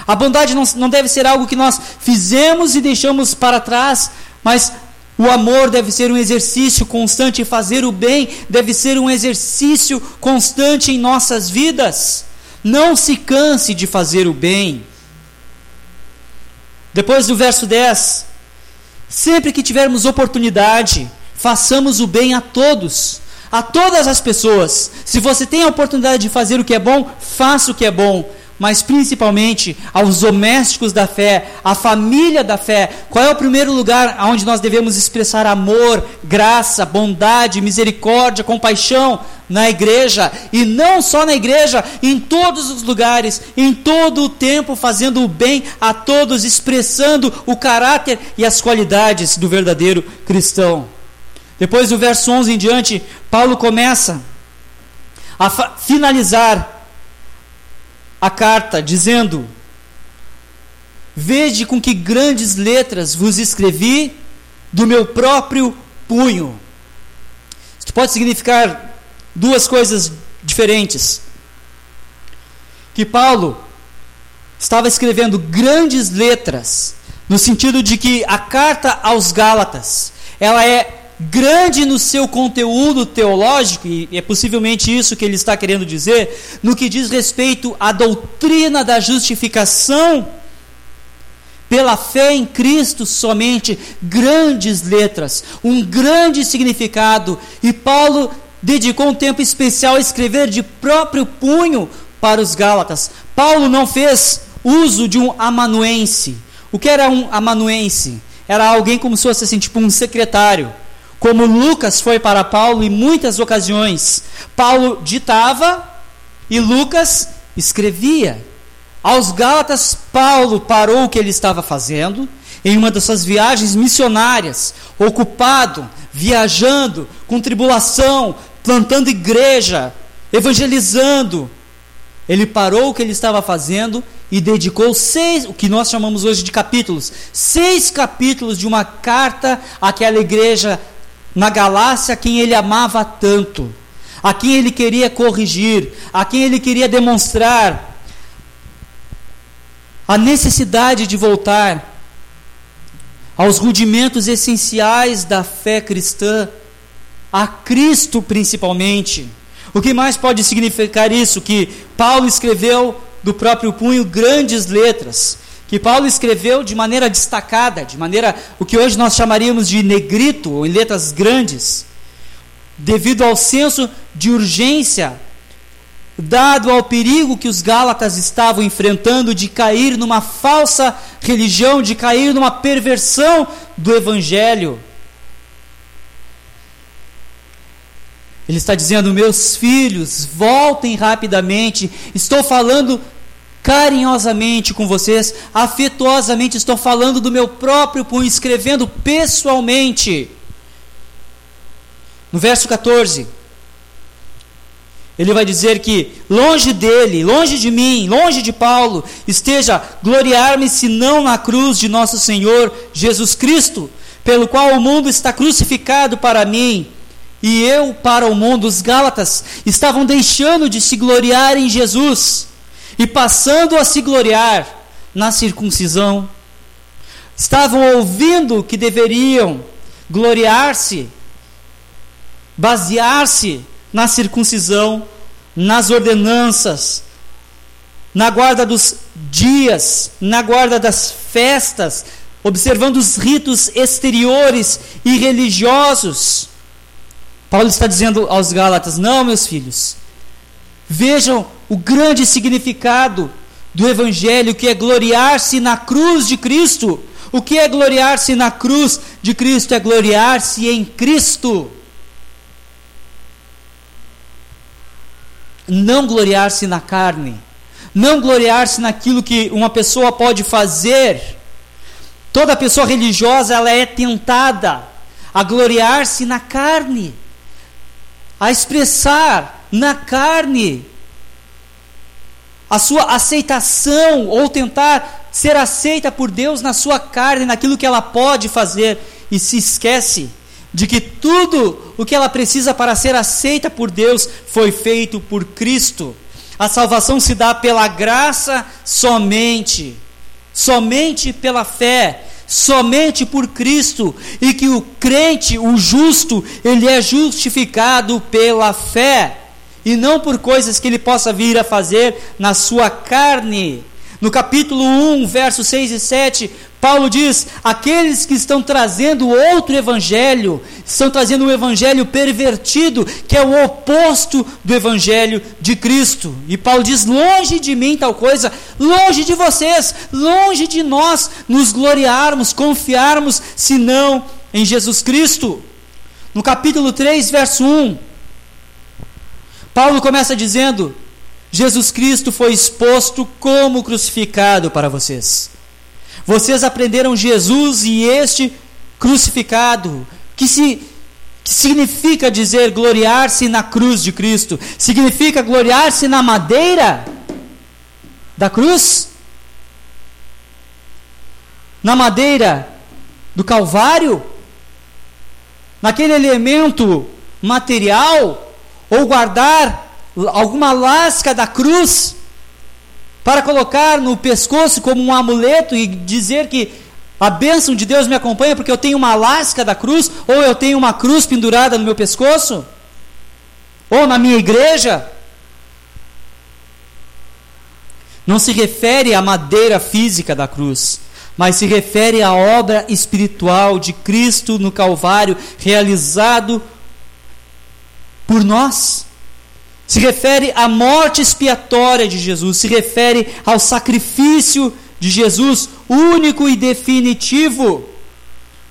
A bondade não, não deve ser algo que nós fizemos e deixamos para trás, mas o amor deve ser um exercício constante, fazer o bem deve ser um exercício constante em nossas vidas. Não se canse de fazer o bem. Depois do verso 10, Sempre que tivermos oportunidade, façamos o bem a todos, a todas as pessoas. Se você tem a oportunidade de fazer o que é bom, faça o que é bom mas principalmente aos domésticos da fé, à família da fé. Qual é o primeiro lugar onde nós devemos expressar amor, graça, bondade, misericórdia, compaixão? Na igreja, e não só na igreja, em todos os lugares, em todo o tempo, fazendo o bem a todos, expressando o caráter e as qualidades do verdadeiro cristão. Depois do verso 11 em diante, Paulo começa a finalizar a carta dizendo: Vede com que grandes letras vos escrevi do meu próprio punho. Isso pode significar duas coisas diferentes. Que Paulo estava escrevendo grandes letras, no sentido de que a carta aos Gálatas, ela é grande no seu conteúdo teológico, e é possivelmente isso que ele está querendo dizer, no que diz respeito à doutrina da justificação pela fé em Cristo somente, grandes letras, um grande significado, e Paulo dedicou um tempo especial a escrever de próprio punho para os Gálatas. Paulo não fez uso de um amanuense. O que era um amanuense? Era alguém como se fosse assim, tipo um secretário como Lucas foi para Paulo em muitas ocasiões. Paulo ditava e Lucas escrevia. Aos Gálatas, Paulo parou o que ele estava fazendo em uma das suas viagens missionárias, ocupado, viajando, com tribulação, plantando igreja, evangelizando. Ele parou o que ele estava fazendo e dedicou seis, o que nós chamamos hoje de capítulos, seis capítulos de uma carta àquela igreja na Galácia, quem ele amava tanto, a quem ele queria corrigir, a quem ele queria demonstrar a necessidade de voltar aos rudimentos essenciais da fé cristã, a Cristo principalmente. O que mais pode significar isso? Que Paulo escreveu do próprio punho grandes letras, que Paulo escreveu de maneira destacada, de maneira o que hoje nós chamaríamos de negrito, ou em letras grandes, devido ao senso de urgência dado ao perigo que os Gálatas estavam enfrentando de cair numa falsa religião, de cair numa perversão do Evangelho. Ele está dizendo: Meus filhos, voltem rapidamente. Estou falando carinhosamente com vocês, afetuosamente, estou falando do meu próprio punho, escrevendo pessoalmente. No verso 14. Ele vai dizer que longe dele, longe de mim, longe de Paulo, esteja gloriar-me senão na cruz de nosso Senhor Jesus Cristo, pelo qual o mundo está crucificado para mim e eu para o mundo. Os Gálatas estavam deixando de se gloriar em Jesus e passando a se gloriar na circuncisão. Estavam ouvindo que deveriam gloriar-se, basear-se na circuncisão, nas ordenanças, na guarda dos dias, na guarda das festas, observando os ritos exteriores e religiosos. Paulo está dizendo aos Gálatas: não, meus filhos, vejam o grande significado do Evangelho, que é gloriar-se na cruz de Cristo. O que é gloriar-se na cruz de Cristo? É gloriar-se em Cristo. não gloriar-se na carne, não gloriar-se naquilo que uma pessoa pode fazer. Toda pessoa religiosa ela é tentada a gloriar-se na carne, a expressar na carne a sua aceitação ou tentar ser aceita por Deus na sua carne, naquilo que ela pode fazer e se esquece de que tudo o que ela precisa para ser aceita por Deus foi feito por Cristo. A salvação se dá pela graça somente, somente pela fé, somente por Cristo, e que o crente, o justo, ele é justificado pela fé, e não por coisas que ele possa vir a fazer na sua carne. No capítulo 1, versos 6 e 7, Paulo diz: aqueles que estão trazendo outro evangelho, estão trazendo um evangelho pervertido, que é o oposto do evangelho de Cristo. E Paulo diz: longe de mim tal coisa, longe de vocês, longe de nós nos gloriarmos, confiarmos, senão em Jesus Cristo. No capítulo 3, verso 1, Paulo começa dizendo: Jesus Cristo foi exposto como crucificado para vocês. Vocês aprenderam Jesus e este crucificado, que se que significa dizer gloriar-se na cruz de Cristo? Significa gloriar-se na madeira da cruz? Na madeira do Calvário? Naquele elemento material? Ou guardar alguma lasca da cruz? para colocar no pescoço como um amuleto e dizer que a bênção de Deus me acompanha porque eu tenho uma lasca da cruz, ou eu tenho uma cruz pendurada no meu pescoço, ou na minha igreja. Não se refere à madeira física da cruz, mas se refere à obra espiritual de Cristo no Calvário, realizado por nós se refere à morte expiatória de Jesus, se refere ao sacrifício de Jesus único e definitivo,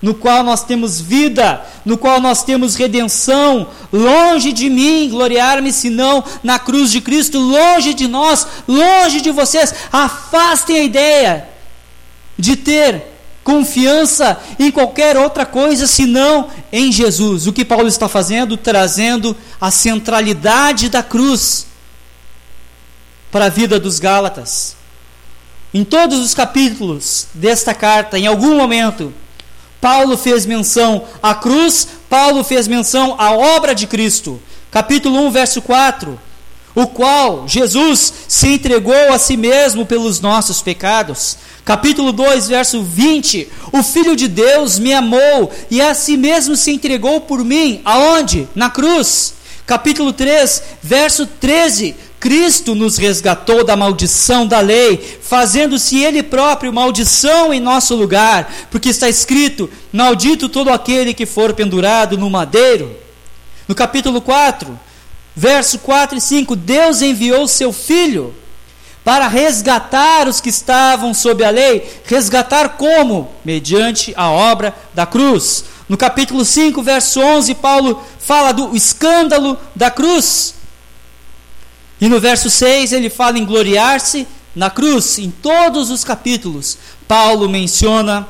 no qual nós temos vida, no qual nós temos redenção. Longe de mim gloriar-me, senão na cruz de Cristo, longe de nós, longe de vocês. Afastem a ideia de ter confiança em qualquer outra coisa senão em Jesus. O que Paulo está fazendo? Trazendo a centralidade da cruz para a vida dos Gálatas. Em todos os capítulos desta carta, em algum momento, Paulo fez menção à cruz, Paulo fez menção à obra de Cristo. Capítulo 1, verso 4 o qual Jesus se entregou a si mesmo pelos nossos pecados. Capítulo 2, verso 20: O Filho de Deus me amou e a si mesmo se entregou por mim. Aonde? Na cruz. Capítulo 3, verso 13: Cristo nos resgatou da maldição da lei, fazendo-se Ele próprio maldição em nosso lugar, porque está escrito: Maldito todo aquele que for pendurado no madeiro. No capítulo 4, Verso 4 e 5: Deus enviou seu filho para resgatar os que estavam sob a lei. Resgatar como? Mediante a obra da cruz. No capítulo 5, verso 11, Paulo fala do escândalo da cruz. E no verso 6 ele fala em gloriar-se na cruz. Em todos os capítulos, Paulo menciona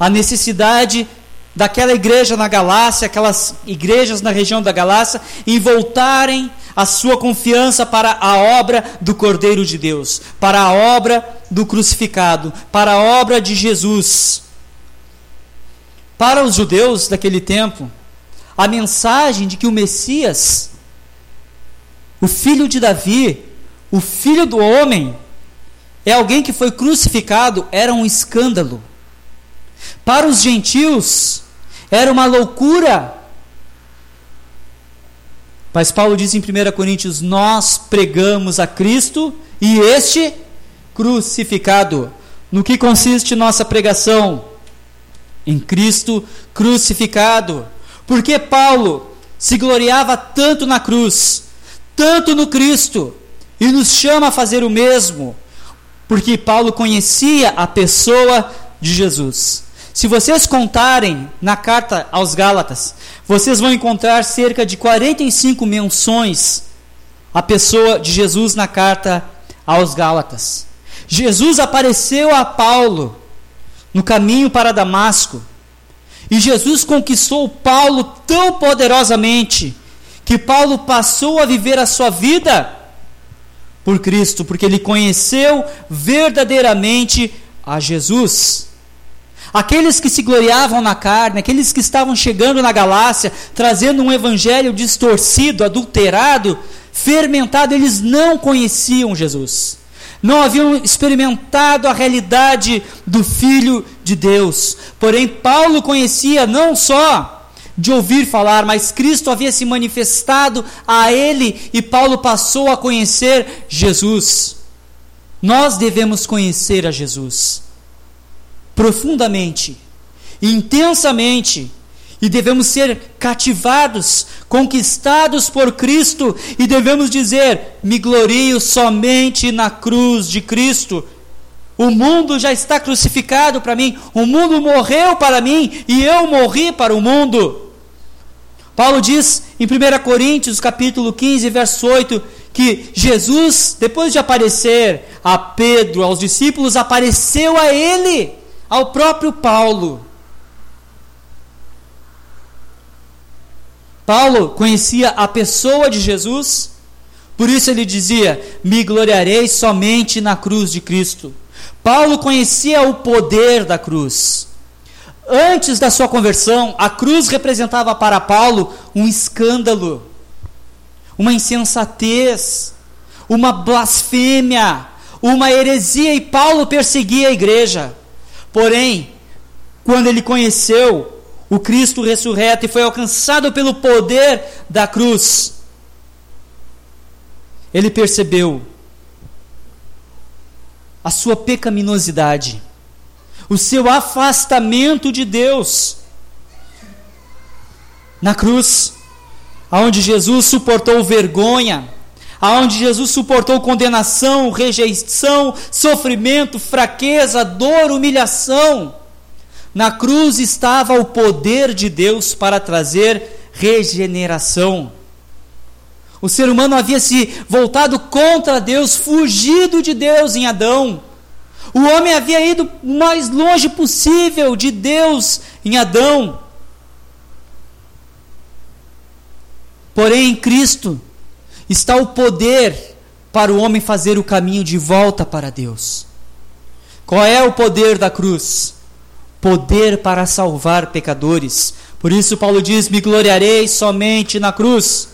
a necessidade daquela igreja na Galácia, aquelas igrejas na região da Galácia, em voltarem a sua confiança para a obra do Cordeiro de Deus, para a obra do crucificado, para a obra de Jesus. Para os judeus daquele tempo, a mensagem de que o Messias, o filho de Davi, o filho do homem, é alguém que foi crucificado, era um escândalo. Para os gentios, era uma loucura. Mas Paulo diz em 1 Coríntios: Nós pregamos a Cristo e este crucificado. No que consiste nossa pregação? Em Cristo crucificado. Porque Paulo se gloriava tanto na cruz, tanto no Cristo, e nos chama a fazer o mesmo, porque Paulo conhecia a pessoa de Jesus. Se vocês contarem na carta aos Gálatas, vocês vão encontrar cerca de 45 menções à pessoa de Jesus na carta aos Gálatas. Jesus apareceu a Paulo no caminho para Damasco. E Jesus conquistou Paulo tão poderosamente que Paulo passou a viver a sua vida por Cristo, porque ele conheceu verdadeiramente a Jesus. Aqueles que se gloriavam na carne, aqueles que estavam chegando na Galácia, trazendo um evangelho distorcido, adulterado, fermentado, eles não conheciam Jesus. Não haviam experimentado a realidade do Filho de Deus. Porém, Paulo conhecia não só de ouvir falar, mas Cristo havia se manifestado a ele e Paulo passou a conhecer Jesus. Nós devemos conhecer a Jesus profundamente, intensamente, e devemos ser cativados, conquistados por Cristo, e devemos dizer: me glorio somente na cruz de Cristo. O mundo já está crucificado para mim, o mundo morreu para mim e eu morri para o mundo. Paulo diz em 1 Coríntios, capítulo 15, verso 8, que Jesus, depois de aparecer a Pedro, aos discípulos, apareceu a ele ao próprio Paulo. Paulo conhecia a pessoa de Jesus, por isso ele dizia: Me gloriarei somente na cruz de Cristo. Paulo conhecia o poder da cruz. Antes da sua conversão, a cruz representava para Paulo um escândalo, uma insensatez, uma blasfêmia, uma heresia, e Paulo perseguia a igreja. Porém, quando ele conheceu o Cristo ressurreto e foi alcançado pelo poder da cruz, ele percebeu a sua pecaminosidade, o seu afastamento de Deus. Na cruz, aonde Jesus suportou vergonha, aonde Jesus suportou condenação, rejeição, sofrimento, fraqueza, dor, humilhação. Na cruz estava o poder de Deus para trazer regeneração. O ser humano havia se voltado contra Deus, fugido de Deus em Adão. O homem havia ido o mais longe possível de Deus em Adão. Porém, em Cristo está o poder para o homem fazer o caminho de volta para Deus. Qual é o poder da cruz? Poder para salvar pecadores. Por isso, Paulo diz: Me gloriarei somente na cruz.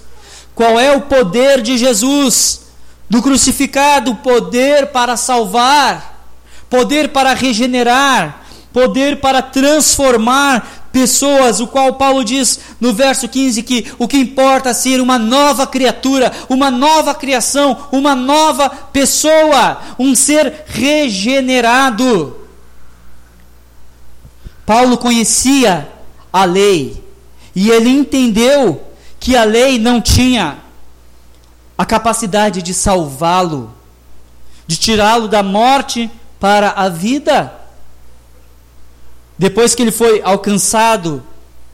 Qual é o poder de Jesus, do crucificado? Poder para salvar, poder para regenerar, poder para transformar pessoas, o qual Paulo diz no verso 15 que o que importa é ser uma nova criatura, uma nova criação, uma nova pessoa, um ser regenerado. Paulo conhecia a lei e ele entendeu que a lei não tinha a capacidade de salvá-lo, de tirá-lo da morte para a vida. Depois que ele foi alcançado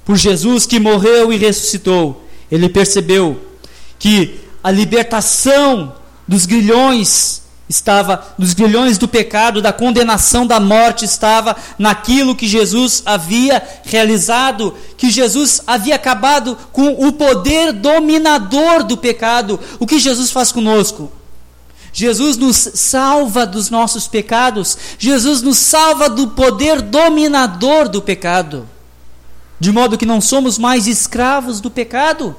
por Jesus, que morreu e ressuscitou, ele percebeu que a libertação dos grilhões estava nos grilhões do pecado, da condenação da morte, estava naquilo que Jesus havia realizado, que Jesus havia acabado com o poder dominador do pecado. O que Jesus faz conosco? Jesus nos salva dos nossos pecados, Jesus nos salva do poder dominador do pecado, de modo que não somos mais escravos do pecado,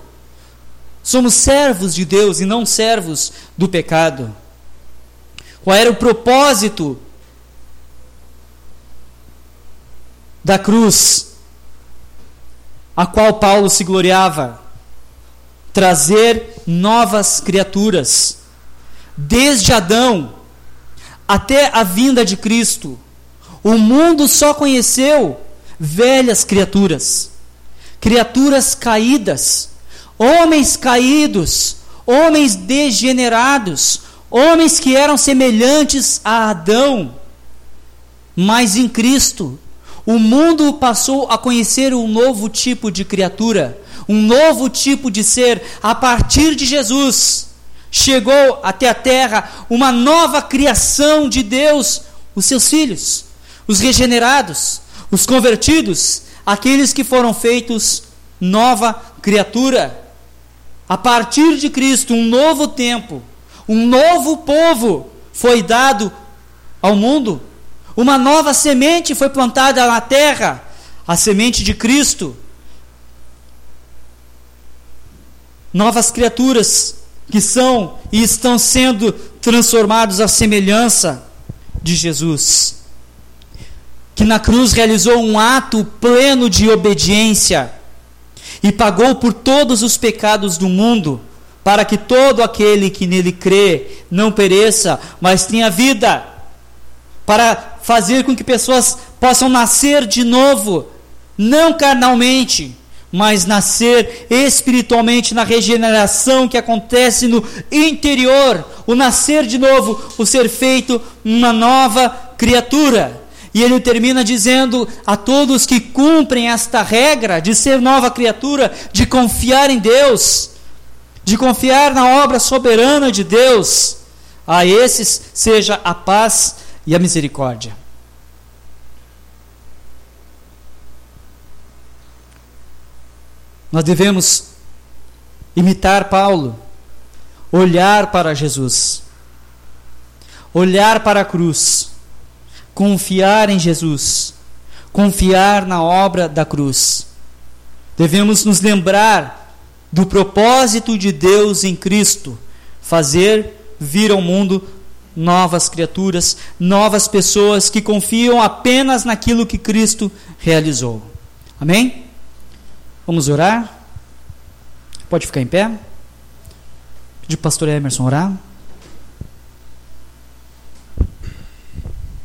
somos servos de Deus e não servos do pecado. Qual era o propósito da cruz, a qual Paulo se gloriava? Trazer novas criaturas. Desde Adão até a vinda de Cristo, o mundo só conheceu velhas criaturas, criaturas caídas, homens caídos, homens degenerados, Homens que eram semelhantes a Adão, mas em Cristo, o mundo passou a conhecer um novo tipo de criatura, um novo tipo de ser a partir de Jesus. Chegou até a terra uma nova criação de Deus, os seus filhos, os regenerados, os convertidos, aqueles que foram feitos nova criatura. A partir de Cristo, um novo tempo um novo povo foi dado ao mundo. Uma nova semente foi plantada na terra, a semente de Cristo. Novas criaturas que são e estão sendo transformados à semelhança de Jesus. Que na cruz realizou um ato pleno de obediência e pagou por todos os pecados do mundo para que todo aquele que nele crê não pereça, mas tenha vida, para fazer com que pessoas possam nascer de novo, não carnalmente, mas nascer espiritualmente na regeneração que acontece no interior, o nascer de novo, o ser feito uma nova criatura. E ele termina dizendo a todos que cumprem esta regra de ser nova criatura, de confiar em Deus, de confiar na obra soberana de Deus, a esses seja a paz e a misericórdia. Nós devemos imitar Paulo, olhar para Jesus, olhar para a cruz, confiar em Jesus, confiar na obra da cruz. Devemos nos lembrar do propósito de Deus em Cristo, fazer vir ao mundo novas criaturas, novas pessoas que confiam apenas naquilo que Cristo realizou. Amém? Vamos orar? Pode ficar em pé? Pedir o pastor Emerson orar.